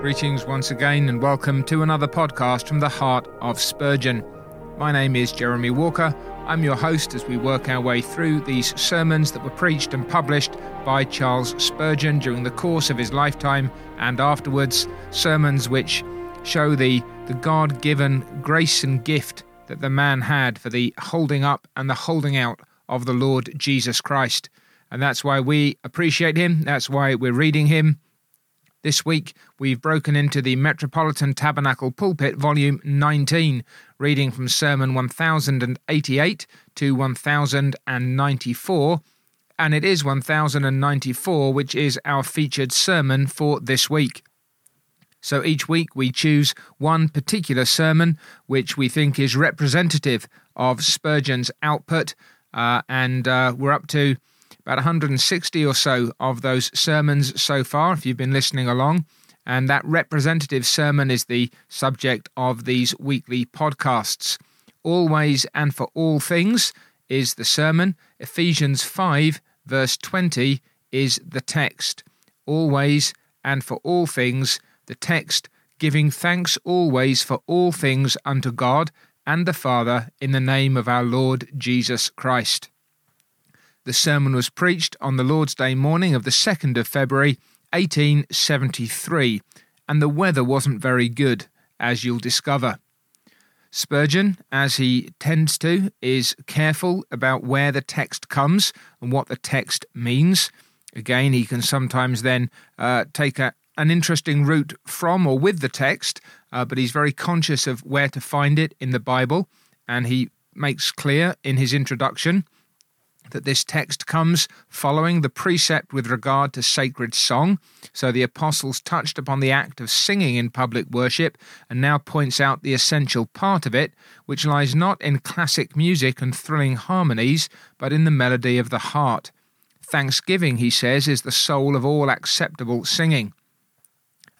Greetings once again, and welcome to another podcast from the heart of Spurgeon. My name is Jeremy Walker. I'm your host as we work our way through these sermons that were preached and published by Charles Spurgeon during the course of his lifetime and afterwards, sermons which show the, the God given grace and gift that the man had for the holding up and the holding out of the Lord Jesus Christ. And that's why we appreciate him, that's why we're reading him this week, we've broken into the Metropolitan Tabernacle Pulpit, Volume 19, reading from Sermon 1088 to 1094, and it is 1094 which is our featured sermon for this week. So each week we choose one particular sermon which we think is representative of Spurgeon's output, uh, and uh, we're up to about 160 or so of those sermons so far, if you've been listening along. And that representative sermon is the subject of these weekly podcasts. Always and for all things is the sermon. Ephesians 5, verse 20, is the text. Always and for all things, the text, giving thanks always for all things unto God and the Father in the name of our Lord Jesus Christ. The sermon was preached on the Lord's Day morning of the 2nd of February 1873, and the weather wasn't very good, as you'll discover. Spurgeon, as he tends to, is careful about where the text comes and what the text means. Again, he can sometimes then uh, take a, an interesting route from or with the text, uh, but he's very conscious of where to find it in the Bible, and he makes clear in his introduction that this text comes following the precept with regard to sacred song. So the apostles touched upon the act of singing in public worship and now points out the essential part of it, which lies not in classic music and thrilling harmonies, but in the melody of the heart. Thanksgiving, he says, is the soul of all acceptable singing.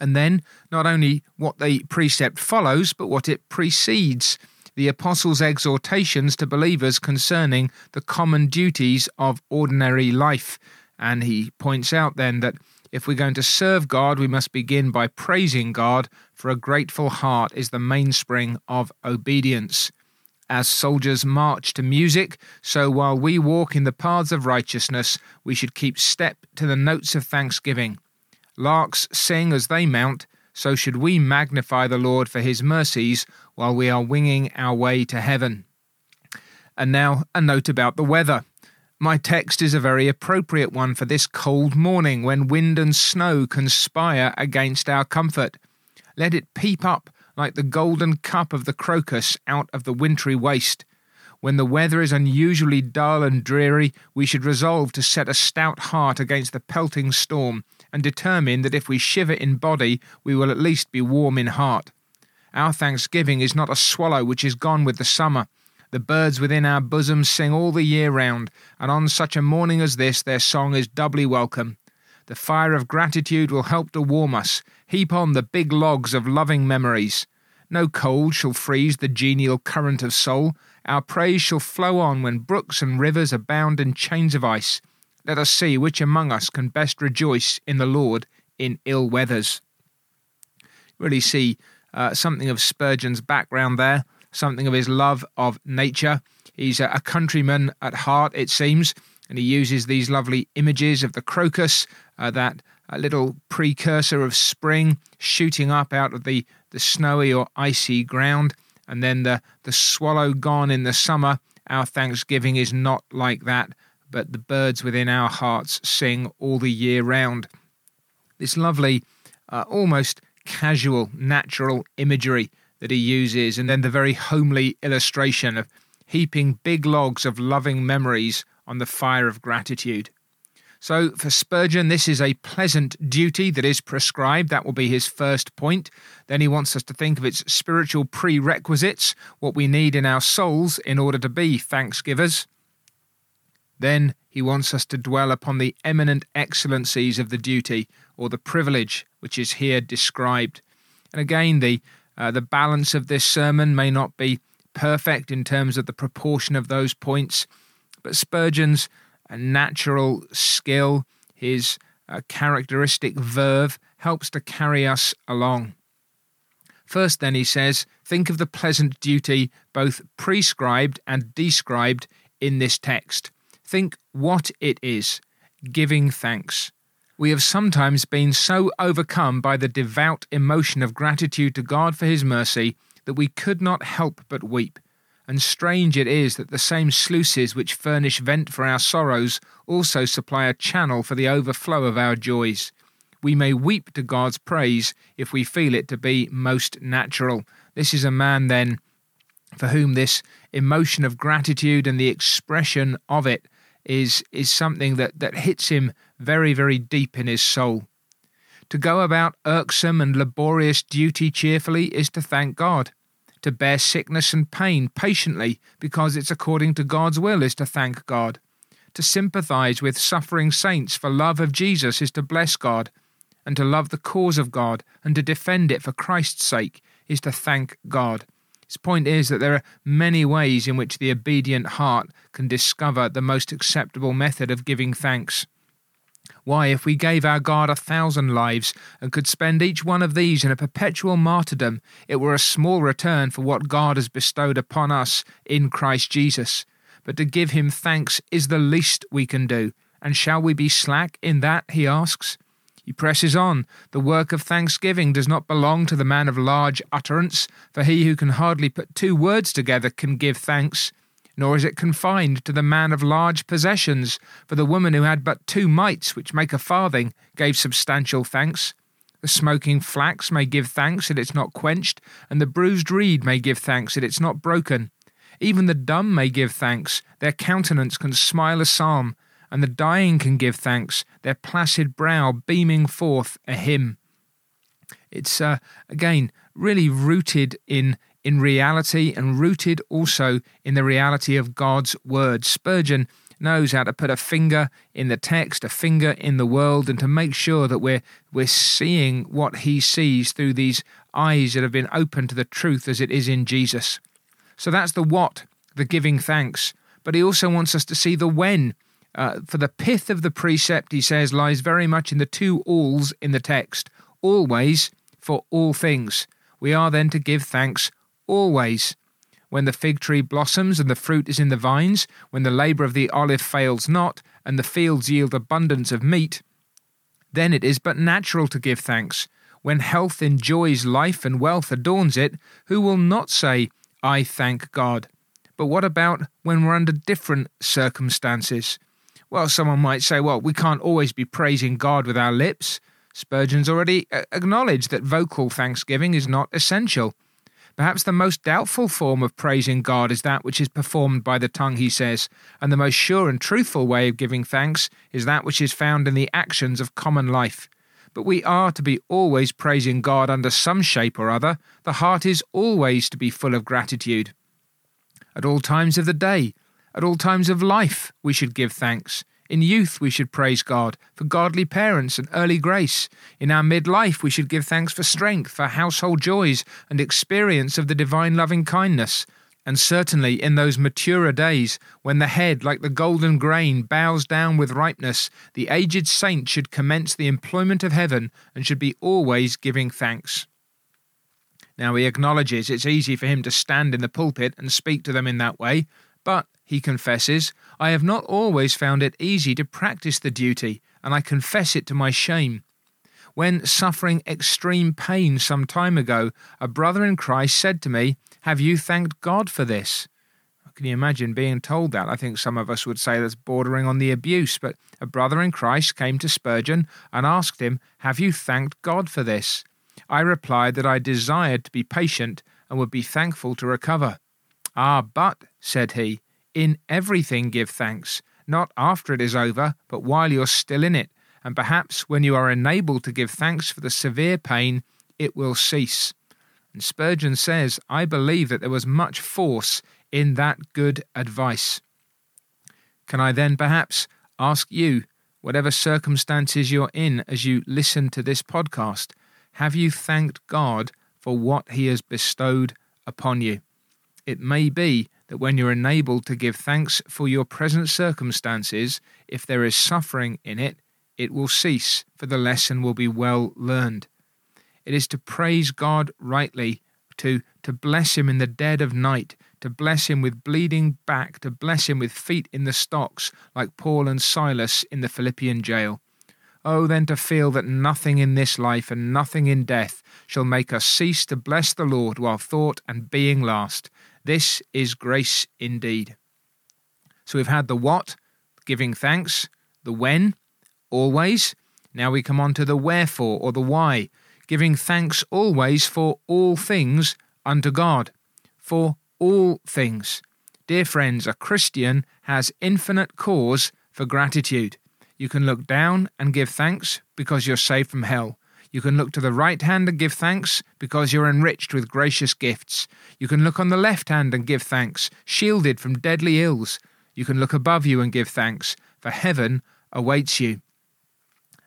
And then, not only what the precept follows, but what it precedes the Apostles' exhortations to believers concerning the common duties of ordinary life. And he points out then that if we're going to serve God, we must begin by praising God, for a grateful heart is the mainspring of obedience. As soldiers march to music, so while we walk in the paths of righteousness, we should keep step to the notes of thanksgiving. Larks sing as they mount, so should we magnify the Lord for his mercies while we are winging our way to heaven. And now, a note about the weather. My text is a very appropriate one for this cold morning when wind and snow conspire against our comfort. Let it peep up like the golden cup of the crocus out of the wintry waste. When the weather is unusually dull and dreary, we should resolve to set a stout heart against the pelting storm, and determine that if we shiver in body, we will at least be warm in heart. Our thanksgiving is not a swallow which is gone with the summer. The birds within our bosoms sing all the year round, and on such a morning as this, their song is doubly welcome. The fire of gratitude will help to warm us. Heap on the big logs of loving memories. No cold shall freeze the genial current of soul. Our praise shall flow on when brooks and rivers abound in chains of ice. Let us see which among us can best rejoice in the Lord in ill weathers. Really see uh, something of Spurgeon's background there, something of his love of nature. He's a, countryman at heart, it seems, and he uses these lovely images of the crocus, uh, that a little precursor of spring shooting up out of the, the snowy or icy ground, and then the, the swallow gone in the summer. Our thanksgiving is not like that, but the birds within our hearts sing all the year round. This lovely, uh, almost casual, natural imagery that he uses, and then the very homely illustration of heaping big logs of loving memories on the fire of gratitude. So, for Spurgeon, this is a pleasant duty that is prescribed. That will be his first point. Then he wants us to think of its spiritual prerequisites, what we need in our souls in order to be thanksgivers. Then he wants us to dwell upon the eminent excellencies of the duty or the privilege which is here described. And again, the uh, the balance of this sermon may not be perfect in terms of the proportion of those points, but Spurgeon's uh, natural skill, his a characteristic verve, helps to carry us along. First, then, he says, think of the pleasant duty both prescribed and described in this text. Think what it is giving thanks. We have sometimes been so overcome by the devout emotion of gratitude to God for His mercy that we could not help but weep. And strange it is that the same sluices which furnish vent for our sorrows also supply a channel for the overflow of our joys. We may weep to God's praise if we feel it to be most natural. This is a man, then, for whom this emotion of gratitude and the expression of it is, is something that, that hits him very, very deep in his soul. To go about irksome and laborious duty cheerfully is to thank God. To bear sickness and pain patiently because it's according to God's will is to thank God. To sympathize with suffering saints for love of Jesus is to bless God. And to love the cause of God and to defend it for Christ's sake is to thank God. His point is that there are many ways in which the obedient heart can discover the most acceptable method of giving thanks. Why, if we gave our God a thousand lives and could spend each one of these in a perpetual martyrdom, it were a small return for what God has bestowed upon us in Christ Jesus. But to give him thanks is the least we can do. And shall we be slack in that? he asks. He presses on. The work of thanksgiving does not belong to the man of large utterance, for he who can hardly put two words together can give thanks. Nor is it confined to the man of large possessions, for the woman who had but two mites, which make a farthing, gave substantial thanks. The smoking flax may give thanks that it's not quenched, and the bruised reed may give thanks that it's not broken. Even the dumb may give thanks, their countenance can smile a psalm, and the dying can give thanks, their placid brow beaming forth a hymn. It's, uh, again, really rooted in in reality and rooted also in the reality of God's word. Spurgeon knows how to put a finger in the text, a finger in the world, and to make sure that we're we're seeing what he sees through these eyes that have been opened to the truth as it is in Jesus. So that's the what, the giving thanks. But he also wants us to see the when. Uh, for the pith of the precept, he says, lies very much in the two alls in the text always for all things. We are then to give thanks always. When the fig tree blossoms and the fruit is in the vines, when the labour of the olive fails not, and the fields yield abundance of meat, then it is but natural to give thanks. When health enjoys life and wealth adorns it, who will not say, I thank God? But what about when we're under different circumstances? Well, someone might say, well, we can't always be praising God with our lips. Spurgeon's already uh, acknowledged that vocal thanksgiving is not essential. Perhaps the most doubtful form of praising God is that which is performed by the tongue, he says, and the most sure and truthful way of giving thanks is that which is found in the actions of common life. But we are to be always praising God under some shape or other. The heart is always to be full of gratitude. At all times of the day, at all times of life, we should give thanks. In youth, we should praise God for godly parents and early grace. In our midlife, we should give thanks for strength, for household joys, and experience of the divine loving kindness. And certainly in those maturer days, when the head, like the golden grain, bows down with ripeness, the aged saint should commence the employment of heaven and should be always giving thanks. Now he acknowledges it's easy for him to stand in the pulpit and speak to them in that way, but, he confesses, I have not always found it easy to practice the duty, and I confess it to my shame. When suffering extreme pain some time ago, a brother in Christ said to me, Have you thanked God for this? Can you imagine being told that? I think some of us would say that's bordering on the abuse, but a brother in Christ came to Spurgeon and asked him, Have you thanked God for this? I replied that I desired to be patient and would be thankful to recover. Ah, but, said he, in everything give thanks, not after it is over, but while you're still in it, and perhaps when you are enabled to give thanks for the severe pain, it will cease. And Spurgeon says, I believe that there was much force in that good advice. Can I then perhaps ask you, whatever circumstances you're in as you listen to this podcast, have you thanked God for what He has bestowed upon you? It may be that when you're enabled to give thanks for your present circumstances, if there is suffering in it, it will cease, for the lesson will be well learned. It is to praise God rightly, to, to bless Him in the dead of night, to bless Him with bleeding back, to bless Him with feet in the stocks, like Paul and Silas in the Philippian jail. Oh, then to feel that nothing in this life and nothing in death shall make us cease to bless the Lord while thought and being last. This is grace indeed. So we've had the what, giving thanks, the when, always. Now we come on to the wherefore or the why, giving thanks always for all things unto God. For all things. Dear friends, a Christian has infinite cause for gratitude. You can look down and give thanks because you're saved from hell. You can look to the right hand and give thanks because you're enriched with gracious gifts. You can look on the left hand and give thanks, shielded from deadly ills. You can look above you and give thanks, for heaven awaits you.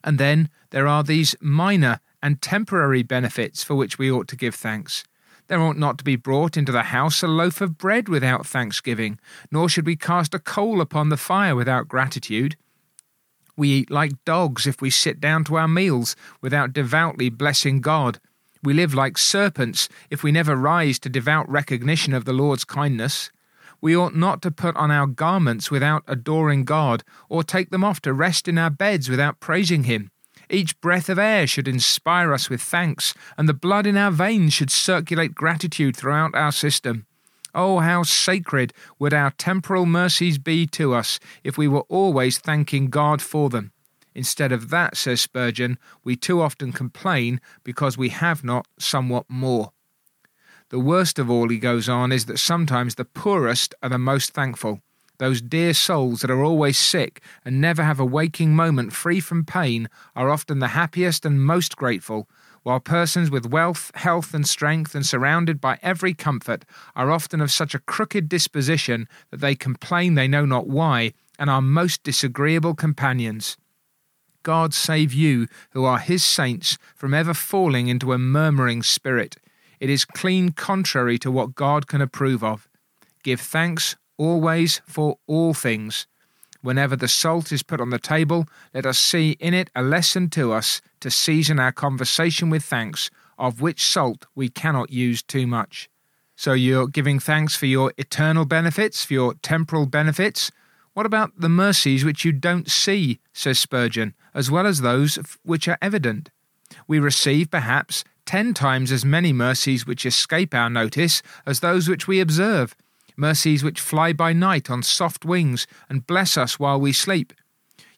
And then there are these minor and temporary benefits for which we ought to give thanks. There ought not to be brought into the house a loaf of bread without thanksgiving, nor should we cast a coal upon the fire without gratitude. We eat like dogs if we sit down to our meals without devoutly blessing God. We live like serpents if we never rise to devout recognition of the Lord's kindness. We ought not to put on our garments without adoring God, or take them off to rest in our beds without praising Him. Each breath of air should inspire us with thanks, and the blood in our veins should circulate gratitude throughout our system. Oh, how sacred would our temporal mercies be to us if we were always thanking God for them. Instead of that, says Spurgeon, we too often complain because we have not somewhat more. The worst of all, he goes on, is that sometimes the poorest are the most thankful. Those dear souls that are always sick and never have a waking moment free from pain are often the happiest and most grateful, while persons with wealth, health, and strength, and surrounded by every comfort, are often of such a crooked disposition that they complain they know not why, and are most disagreeable companions. God save you, who are his saints, from ever falling into a murmuring spirit. It is clean contrary to what God can approve of. Give thanks always for all things. Whenever the salt is put on the table, let us see in it a lesson to us to season our conversation with thanks, of which salt we cannot use too much. So you're giving thanks for your eternal benefits, for your temporal benefits. What about the mercies which you don't see, says Spurgeon, as well as those which are evident? We receive, perhaps, ten times as many mercies which escape our notice as those which we observe, mercies which fly by night on soft wings and bless us while we sleep.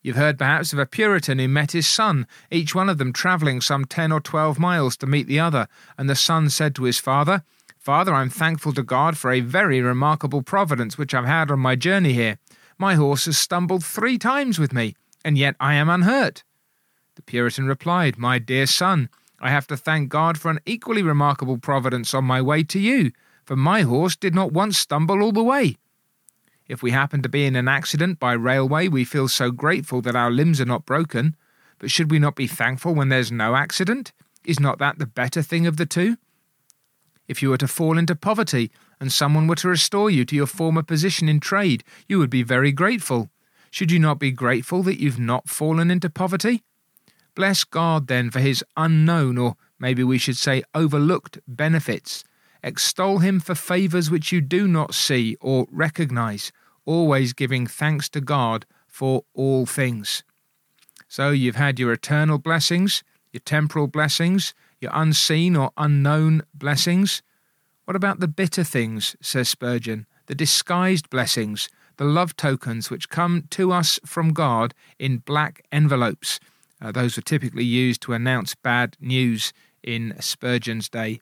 You've heard perhaps of a Puritan who met his son, each one of them travelling some ten or twelve miles to meet the other, and the son said to his father, Father, I'm thankful to God for a very remarkable providence which I've had on my journey here. My horse has stumbled three times with me, and yet I am unhurt. The Puritan replied, My dear son, I have to thank God for an equally remarkable providence on my way to you, for my horse did not once stumble all the way. If we happen to be in an accident by railway, we feel so grateful that our limbs are not broken. But should we not be thankful when there's no accident? Is not that the better thing of the two? If you were to fall into poverty and someone were to restore you to your former position in trade, you would be very grateful. Should you not be grateful that you've not fallen into poverty? Bless God then for his unknown, or maybe we should say overlooked, benefits. Extol him for favours which you do not see or recognize, always giving thanks to God for all things. So you've had your eternal blessings, your temporal blessings, your unseen or unknown blessings. What about the bitter things, says Spurgeon, the disguised blessings, the love tokens which come to us from God in black envelopes? Uh, those were typically used to announce bad news in Spurgeon's day.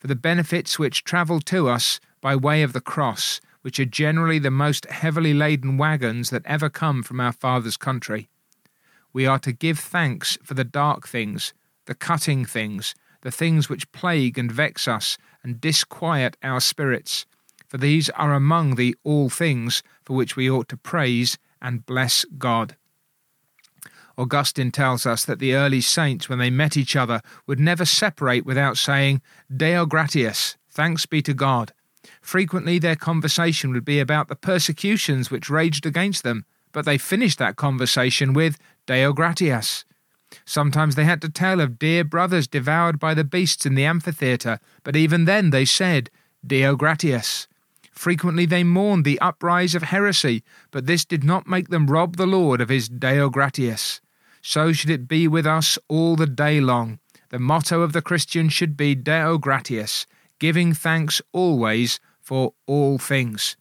For the benefits which travel to us by way of the cross, which are generally the most heavily laden wagons that ever come from our Father's country. We are to give thanks for the dark things, the cutting things, the things which plague and vex us and disquiet our spirits, for these are among the all things for which we ought to praise and bless God. Augustine tells us that the early saints, when they met each other, would never separate without saying, Deo gratias, thanks be to God. Frequently their conversation would be about the persecutions which raged against them, but they finished that conversation with, Deo gratias. Sometimes they had to tell of dear brothers devoured by the beasts in the amphitheatre, but even then they said, Deo gratias. Frequently they mourned the uprise of heresy, but this did not make them rob the Lord of his Deo gratias. So should it be with us all the day long. The motto of the Christian should be Deo gratias, giving thanks always for all things.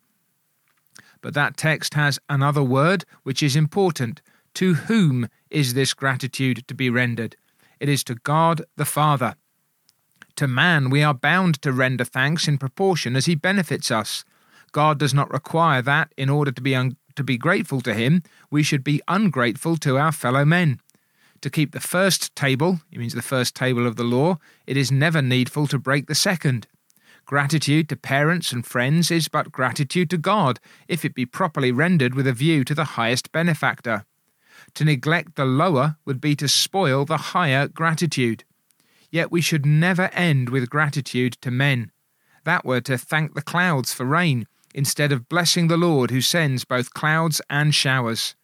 But that text has another word which is important. To whom is this gratitude to be rendered? It is to God the Father. To man we are bound to render thanks in proportion as he benefits us. God does not require that, in order to be, un- to be grateful to him, we should be ungrateful to our fellow men. To keep the first table, it means the first table of the law, it is never needful to break the second. Gratitude to parents and friends is but gratitude to God, if it be properly rendered with a view to the highest benefactor. To neglect the lower would be to spoil the higher gratitude. Yet we should never end with gratitude to men. That were to thank the clouds for rain, instead of blessing the Lord who sends both clouds and showers.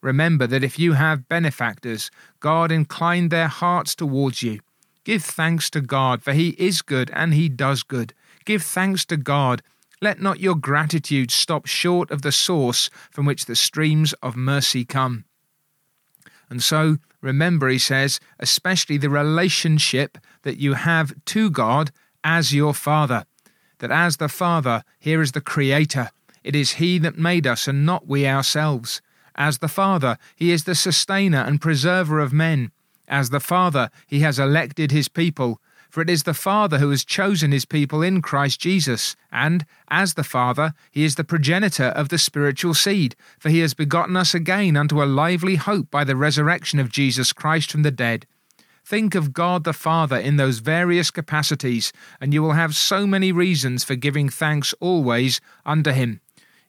Remember that if you have benefactors, God inclined their hearts towards you. Give thanks to God, for he is good and he does good. Give thanks to God. Let not your gratitude stop short of the source from which the streams of mercy come. And so, remember, he says, especially the relationship that you have to God as your Father. That as the Father, here is the Creator. It is He that made us and not we ourselves. As the Father, He is the sustainer and preserver of men. As the Father, He has elected His people. For it is the Father who has chosen his people in Christ Jesus, and, as the Father, he is the progenitor of the spiritual seed, for he has begotten us again unto a lively hope by the resurrection of Jesus Christ from the dead. Think of God the Father in those various capacities, and you will have so many reasons for giving thanks always unto him.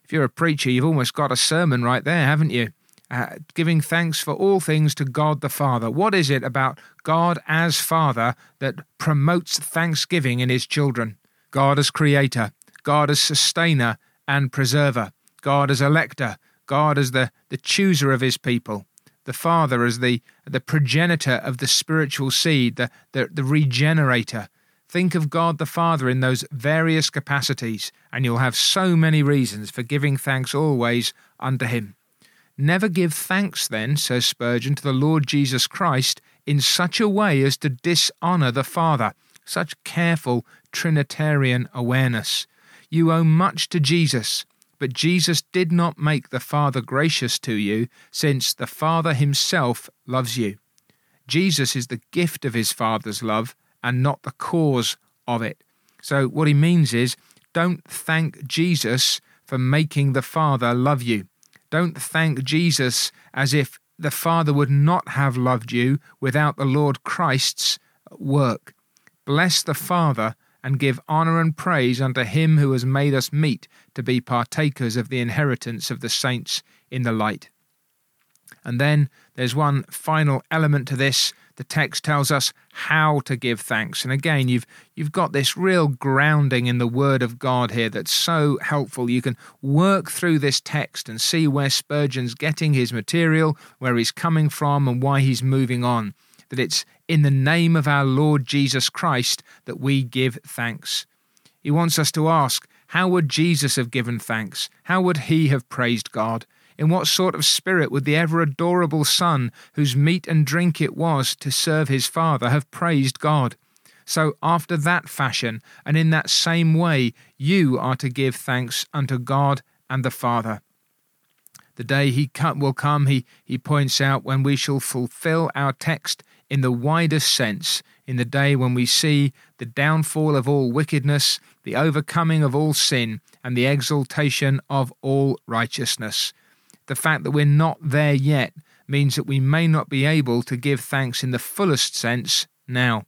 If you're a preacher, you've almost got a sermon right there, haven't you? uh, giving thanks for all things to God the Father. What is it about God as Father that promotes thanksgiving in His children? God as Creator, God as Sustainer and Preserver, God as Elector, God as the, the chooser of His people, the Father as the, the progenitor of the spiritual seed, the, the, the regenerator. Think of God the Father in those various capacities, and you'll have so many reasons for giving thanks always unto Him. Never give thanks, then, says Spurgeon, to the Lord Jesus Christ in such a way as to dishonour the Father. Such careful Trinitarian awareness. You owe much to Jesus, but Jesus did not make the Father gracious to you, since the Father himself loves you. Jesus is the gift of his Father's love and not the cause of it. So, what he means is don't thank Jesus for making the Father love you. Don't thank Jesus as if the Father would not have loved you without the Lord Christ's work. Bless the Father and give honour and praise unto him who has made us meet to be partakers of the inheritance of the saints in the light. And then there's one final element to this the text tells us how to give thanks. And again, you've you've got this real grounding in the word of God here that's so helpful. You can work through this text and see where Spurgeon's getting his material, where he's coming from and why he's moving on. That it's in the name of our Lord Jesus Christ that we give thanks. He wants us to ask, how would Jesus have given thanks? How would he have praised God? In what sort of spirit would the ever adorable Son, whose meat and drink it was to serve his Father, have praised God? So, after that fashion, and in that same way, you are to give thanks unto God and the Father. The day he will come, he, he points out, when we shall fulfill our text in the widest sense, in the day when we see the downfall of all wickedness, the overcoming of all sin, and the exaltation of all righteousness the fact that we're not there yet means that we may not be able to give thanks in the fullest sense now.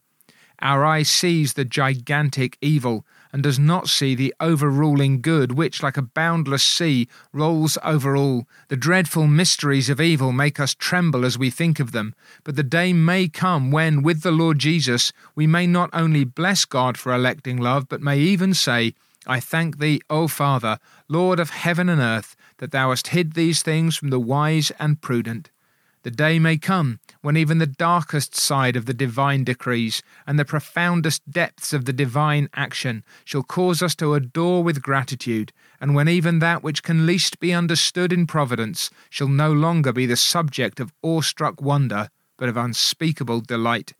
Our eye sees the gigantic evil and does not see the overruling good, which, like a boundless sea, rolls over all. The dreadful mysteries of evil make us tremble as we think of them. But the day may come when, with the Lord Jesus, we may not only bless God for electing love, but may even say, I thank thee, O Father, Lord of heaven and earth, that thou hast hid these things from the wise and prudent. The day may come when even the darkest side of the divine decrees and the profoundest depths of the divine action shall cause us to adore with gratitude, and when even that which can least be understood in providence shall no longer be the subject of awestruck wonder, but of unspeakable delight.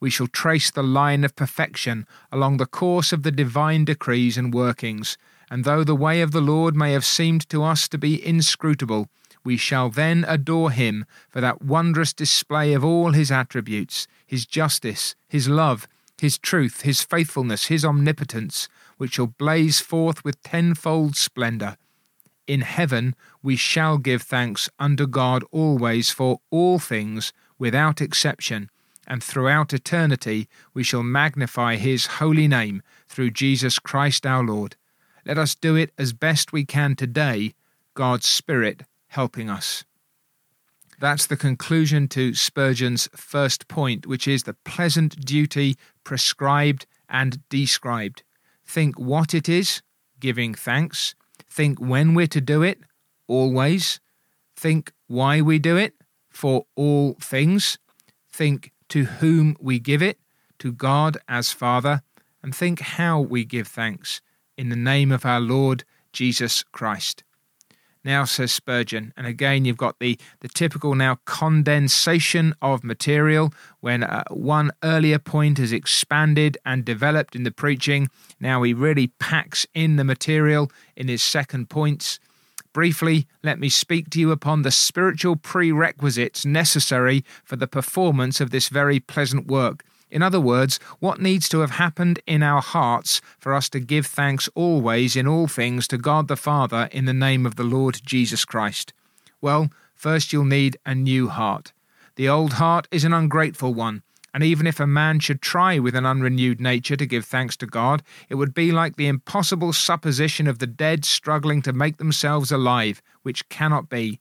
We shall trace the line of perfection along the course of the divine decrees and workings, and though the way of the Lord may have seemed to us to be inscrutable, we shall then adore him for that wondrous display of all his attributes, his justice, his love, his truth, his faithfulness, his omnipotence, which shall blaze forth with tenfold splendour. In heaven we shall give thanks unto God always for all things, without exception, and throughout eternity we shall magnify his holy name through Jesus Christ our Lord. Let us do it as best we can today, God's Spirit helping us. That's the conclusion to Spurgeon's first point, which is the pleasant duty prescribed and described. Think what it is, giving thanks. Think when we're to do it, always. Think why we do it, for all things. Think to whom we give it, to God as Father. And think how we give thanks, in the name of our Lord Jesus Christ now, says Spurgeon. And again, you've got the, the typical now condensation of material when uh, one earlier point is expanded and developed in the preaching. Now he really packs in the material in his second points. Briefly, let me speak to you upon the spiritual prerequisites necessary for the performance of this very pleasant work. In other words, what needs to have happened in our hearts for us to give thanks always in all things to God the Father in the name of the Lord Jesus Christ? Well, first you'll need a new heart. The old heart is an ungrateful one, and even if a man should try with an unrenewed nature to give thanks to God, it would be like the impossible supposition of the dead struggling to make themselves alive, which cannot be.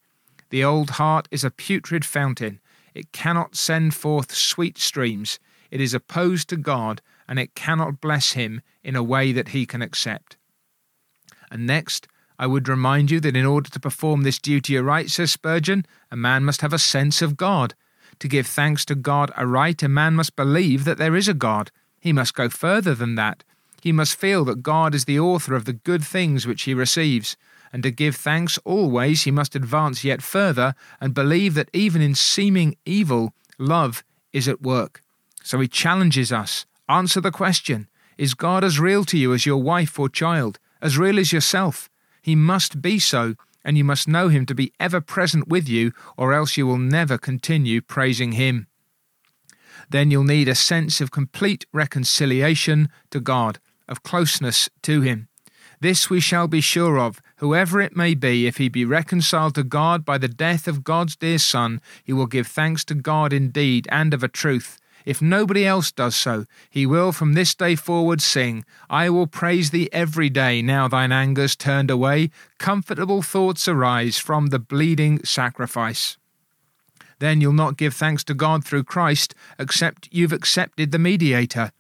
The old heart is a putrid fountain. It cannot send forth sweet streams. It is opposed to God and it cannot bless him in a way that he can accept. And next, I would remind you that in order to perform this duty aright, says Spurgeon, a man must have a sense of God. To give thanks to God aright, a man must believe that there is a God. He must go further than that. He must feel that God is the author of the good things which he receives. And to give thanks always, he must advance yet further and believe that even in seeming evil, love is at work. So he challenges us answer the question Is God as real to you as your wife or child, as real as yourself? He must be so, and you must know him to be ever present with you, or else you will never continue praising him. Then you'll need a sense of complete reconciliation to God, of closeness to him. This we shall be sure of, whoever it may be, if he be reconciled to God by the death of God's dear Son, he will give thanks to God indeed and of a truth if nobody else does so, he will from this day forward sing, I will praise thee every day, now thine anger's turned away, comfortable thoughts arise from the bleeding sacrifice. Then you'll not give thanks to God through Christ, except you've accepted the mediator.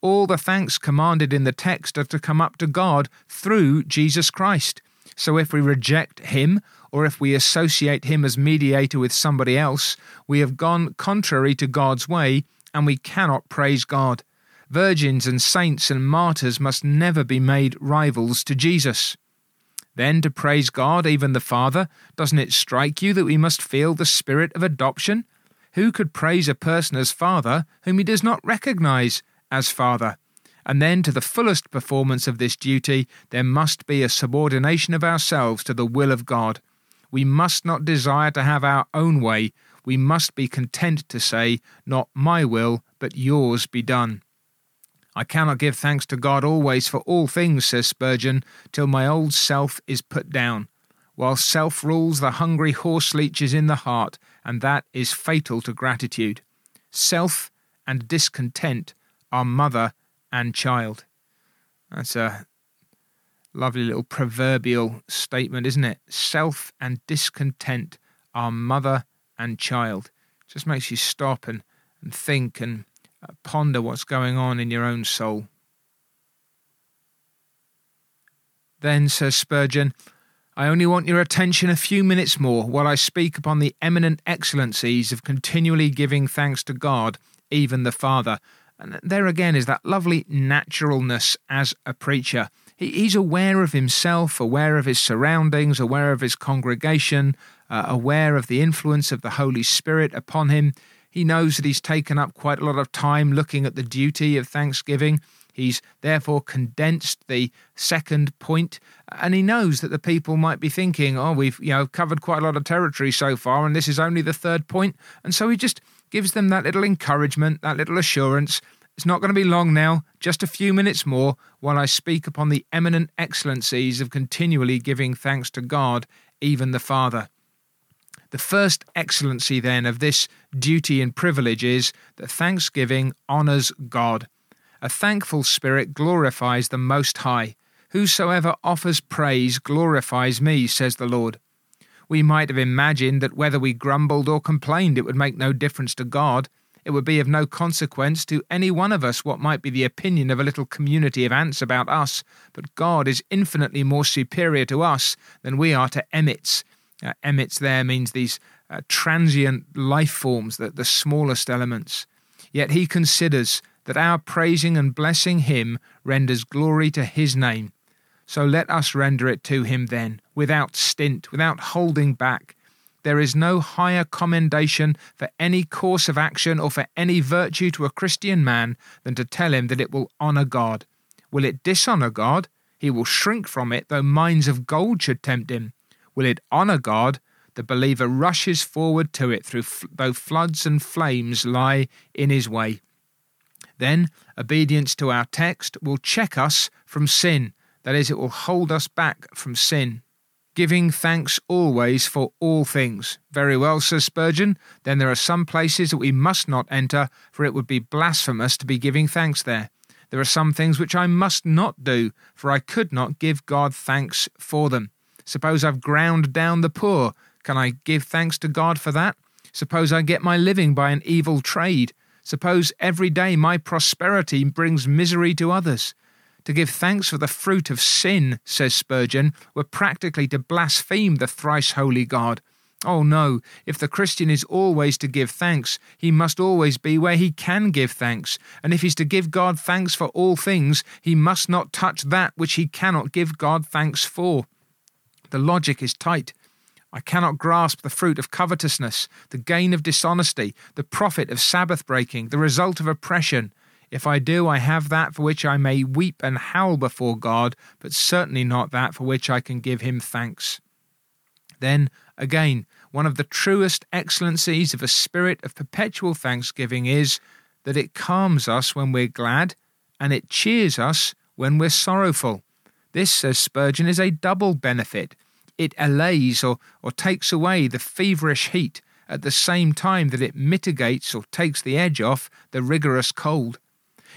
All the thanks commanded in the text are to come up to God through Jesus Christ. So if we reject him, or if we associate him as mediator with somebody else, we have gone contrary to God's way and we cannot praise God. Virgins and saints and martyrs must never be made rivals to Jesus. Then, to praise God, even the Father, doesn't it strike you that we must feel the spirit of adoption? Who could praise a person as Father whom he does not recognize as Father? And then, to the fullest performance of this duty, there must be a subordination of ourselves to the will of God. We must not desire to have our own way, we must be content to say, Not my will, but yours be done. I cannot give thanks to God always for all things, says Spurgeon, till my old self is put down. While self rules, the hungry horse leeches in the heart, and that is fatal to gratitude. Self and discontent are mother and child. That's a lovely little proverbial statement, isn't it? Self and discontent are mother and child. Just makes you stop and, and think and uh, ponder what's going on in your own soul. Then, says Spurgeon, I only want your attention a few minutes more while I speak upon the eminent excellencies of continually giving thanks to God, even the Father. And there again is that lovely naturalness as a preacher. he's aware of himself, aware of his surroundings, aware of his congregation, uh, aware of the influence of the Holy Spirit upon him. He knows that he's taken up quite a lot of time looking at the duty of thanksgiving. He's therefore condensed the second point, and he knows that the people might be thinking, "Oh, we've you know covered quite a lot of territory so far, and this is only the third point." And so he just gives them that little encouragement, that little assurance. It's not going to be long now, just a few minutes more, while I speak upon the eminent excellencies of continually giving thanks to God, even the Father. The first excellency, then, of this duty and privilege is that thanksgiving honours God. A thankful spirit glorifies the Most High. Whosoever offers praise glorifies me, says the Lord. We might have imagined that whether we grumbled or complained, it would make no difference to God. It would be of no consequence to any one of us what might be the opinion of a little community of ants about us, but God is infinitely more superior to us than we are to emmets. Uh, emmets there means these uh, transient life forms, the, the smallest elements. Yet he considers that our praising and blessing him renders glory to his name. So let us render it to him then, without stint, without holding back. There is no higher commendation for any course of action or for any virtue to a Christian man than to tell him that it will honour God. Will it dishonour God? He will shrink from it, though mines of gold should tempt him. Will it honour God? The believer rushes forward to it, through though floods and flames lie in his way. Then, obedience to our text will check us from sin. That is, it will hold us back from sin. Giving thanks always for all things. Very well, says Spurgeon. Then there are some places that we must not enter, for it would be blasphemous to be giving thanks there. There are some things which I must not do, for I could not give God thanks for them. Suppose I've ground down the poor. Can I give thanks to God for that? Suppose I get my living by an evil trade. Suppose every day my prosperity brings misery to others. To give thanks for the fruit of sin, says Spurgeon, were practically to blaspheme the thrice holy God. Oh no, if the Christian is always to give thanks, he must always be where he can give thanks. And if he's to give God thanks for all things, he must not touch that which he cannot give God thanks for. The logic is tight. I cannot grasp the fruit of covetousness, the gain of dishonesty, the profit of Sabbath breaking, the result of oppression. If I do, I have that for which I may weep and howl before God, but certainly not that for which I can give him thanks. Then, again, one of the truest excellencies of a spirit of perpetual thanksgiving is that it calms us when we're glad and it cheers us when we're sorrowful. This, says Spurgeon, is a double benefit it allays or, or takes away the feverish heat at the same time that it mitigates or takes the edge off the rigorous cold.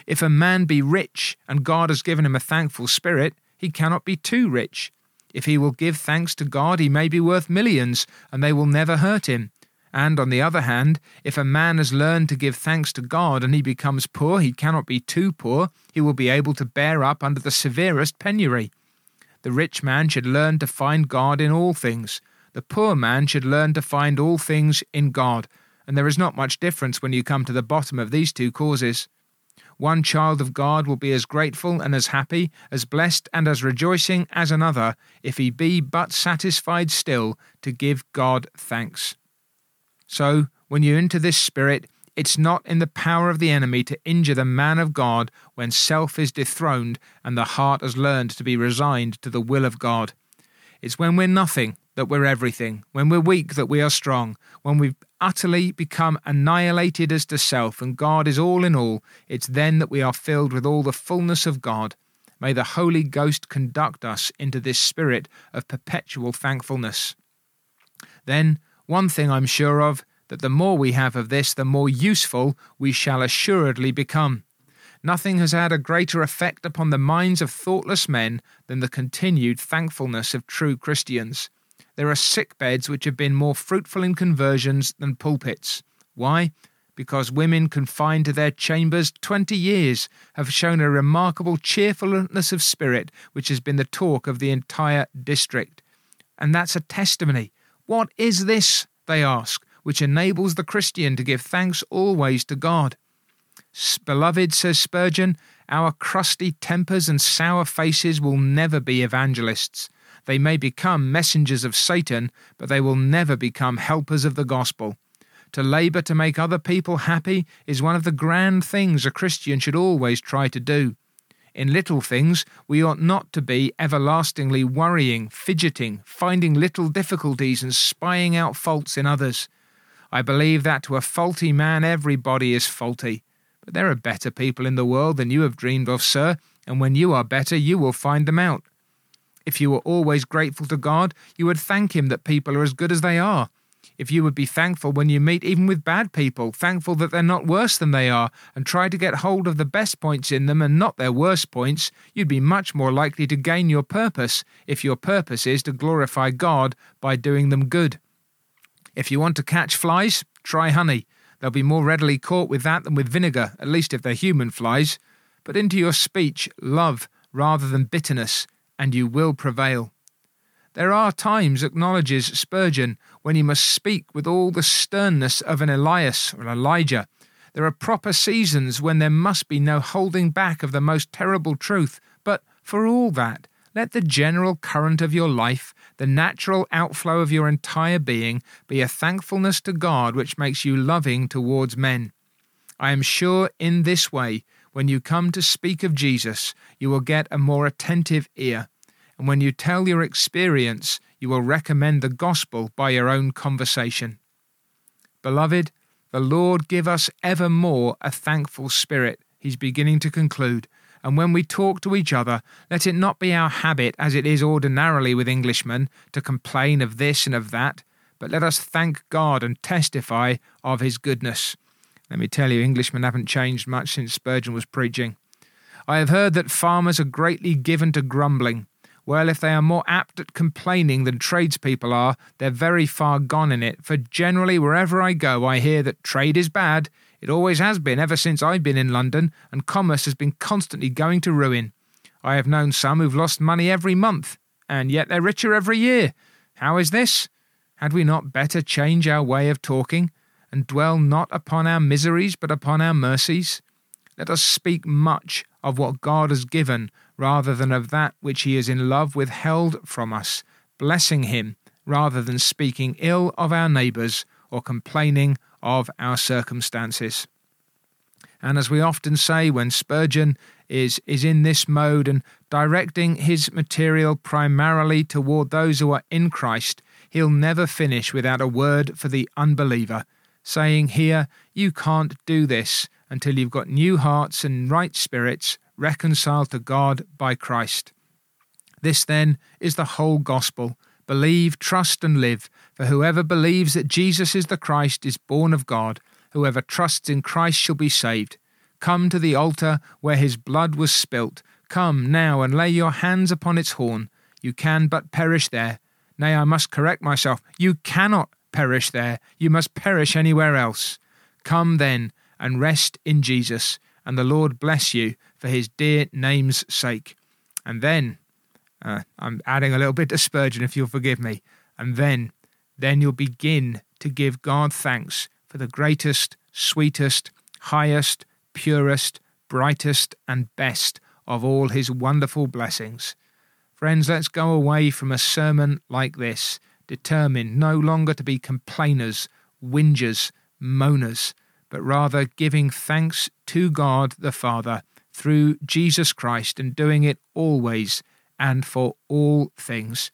If a man be rich and God has given him a thankful spirit, he cannot be too rich. If he will give thanks to God, he may be worth millions, and they will never hurt him. And on the other hand, if a man has learned to give thanks to God and he becomes poor, he cannot be too poor, he will be able to bear up under the severest penury. The rich man should learn to find God in all things. The poor man should learn to find all things in God. And there is not much difference when you come to the bottom of these two causes. One child of God will be as grateful and as happy, as blessed and as rejoicing as another, if he be but satisfied still to give God thanks. So, when you're into this spirit, it's not in the power of the enemy to injure the man of God when self is dethroned and the heart has learned to be resigned to the will of God. It's when we're nothing that we're everything, when we're weak that we are strong, when we've utterly become annihilated as to self and God is all in all, it's then that we are filled with all the fullness of God. May the Holy Ghost conduct us into this spirit of perpetual thankfulness. Then, one thing I'm sure of that the more we have of this, the more useful we shall assuredly become. Nothing has had a greater effect upon the minds of thoughtless men than the continued thankfulness of true Christians. There are sick beds which have been more fruitful in conversions than pulpits. Why? Because women confined to their chambers twenty years have shown a remarkable cheerfulness of spirit which has been the talk of the entire district and that's a testimony. What is this, they ask, which enables the Christian to give thanks always to God? Beloved, says Spurgeon, our crusty tempers and sour faces will never be evangelists. They may become messengers of Satan, but they will never become helpers of the gospel. To labour to make other people happy is one of the grand things a Christian should always try to do. In little things, we ought not to be everlastingly worrying, fidgeting, finding little difficulties, and spying out faults in others. I believe that to a faulty man everybody is faulty. But there are better people in the world than you have dreamed of, sir, and when you are better, you will find them out. If you were always grateful to God, you would thank Him that people are as good as they are. If you would be thankful when you meet even with bad people, thankful that they're not worse than they are, and try to get hold of the best points in them and not their worst points, you'd be much more likely to gain your purpose if your purpose is to glorify God by doing them good. If you want to catch flies, try honey. They'll be more readily caught with that than with vinegar, at least if they're human flies. Put into your speech love rather than bitterness, and you will prevail. There are times, acknowledges Spurgeon, when he must speak with all the sternness of an Elias or Elijah. There are proper seasons when there must be no holding back of the most terrible truth, but for all that, let the general current of your life, the natural outflow of your entire being, be a thankfulness to God which makes you loving towards men. I am sure in this way, when you come to speak of Jesus, you will get a more attentive ear and when you tell your experience, you will recommend the gospel by your own conversation. Beloved, the Lord give us ever more a thankful spirit, he's beginning to conclude. And when we talk to each other, let it not be our habit, as it is ordinarily with Englishmen, to complain of this and of that, but let us thank God and testify of his goodness. Let me tell you, Englishmen haven't changed much since Spurgeon was preaching. I have heard that farmers are greatly given to grumbling, well, if they are more apt at complaining than tradespeople are, they're very far gone in it, for generally wherever I go I hear that trade is bad. It always has been ever since I've been in London, and commerce has been constantly going to ruin. I have known some who've lost money every month, and yet they're richer every year. How is this? Had we not better change our way of talking, and dwell not upon our miseries but upon our mercies? Let us speak much of what God has given rather than of that which he is in love withheld from us, blessing him rather than speaking ill of our neighbours or complaining of our circumstances. And as we often say when Spurgeon is, is in this mode and directing his material primarily toward those who are in Christ, he'll never finish without a word for the unbeliever, saying here, You can't do this until you've got new hearts and right spirits reconciled to God by Christ. This, then, is the whole gospel. Believe, trust, and live. For whoever believes that Jesus is the Christ is born of God. Whoever trusts in Christ shall be saved. Come to the altar where his blood was spilt. Come now and lay your hands upon its horn. You can but perish there. Nay, I must correct myself. You cannot perish there. You must perish anywhere else. Come then and rest in Jesus, and the Lord bless you for his dear name's sake. And then, uh, I'm adding a little bit to Spurgeon if you'll forgive me, and then, then you'll begin to give God thanks for the greatest, sweetest, highest, purest, brightest, and best of all his wonderful blessings. Friends, let's go away from a sermon like this, determined no longer to be complainers, whingers, moaners, but rather giving thanks to God the Father through Jesus Christ and doing it always and for all things.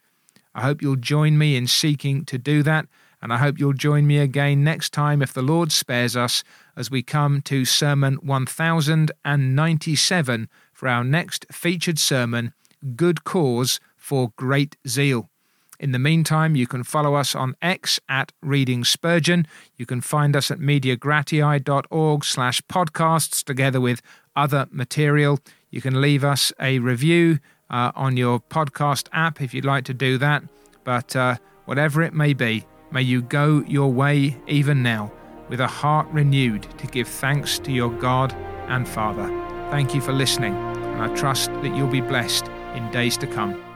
I hope you'll join me in seeking to do that, and I hope you'll join me again next time if the Lord spares us as we come to Sermon 1097 for our next featured sermon Good Cause for Great Zeal. In the meantime, you can follow us on X at Reading Spurgeon. You can find us at mediagratiae.org slash podcasts together with other material. You can leave us a review uh, on your podcast app if you'd like to do that. But uh, whatever it may be, may you go your way even now with a heart renewed to give thanks to your God and Father. Thank you for listening, and I trust that you'll be blessed in days to come.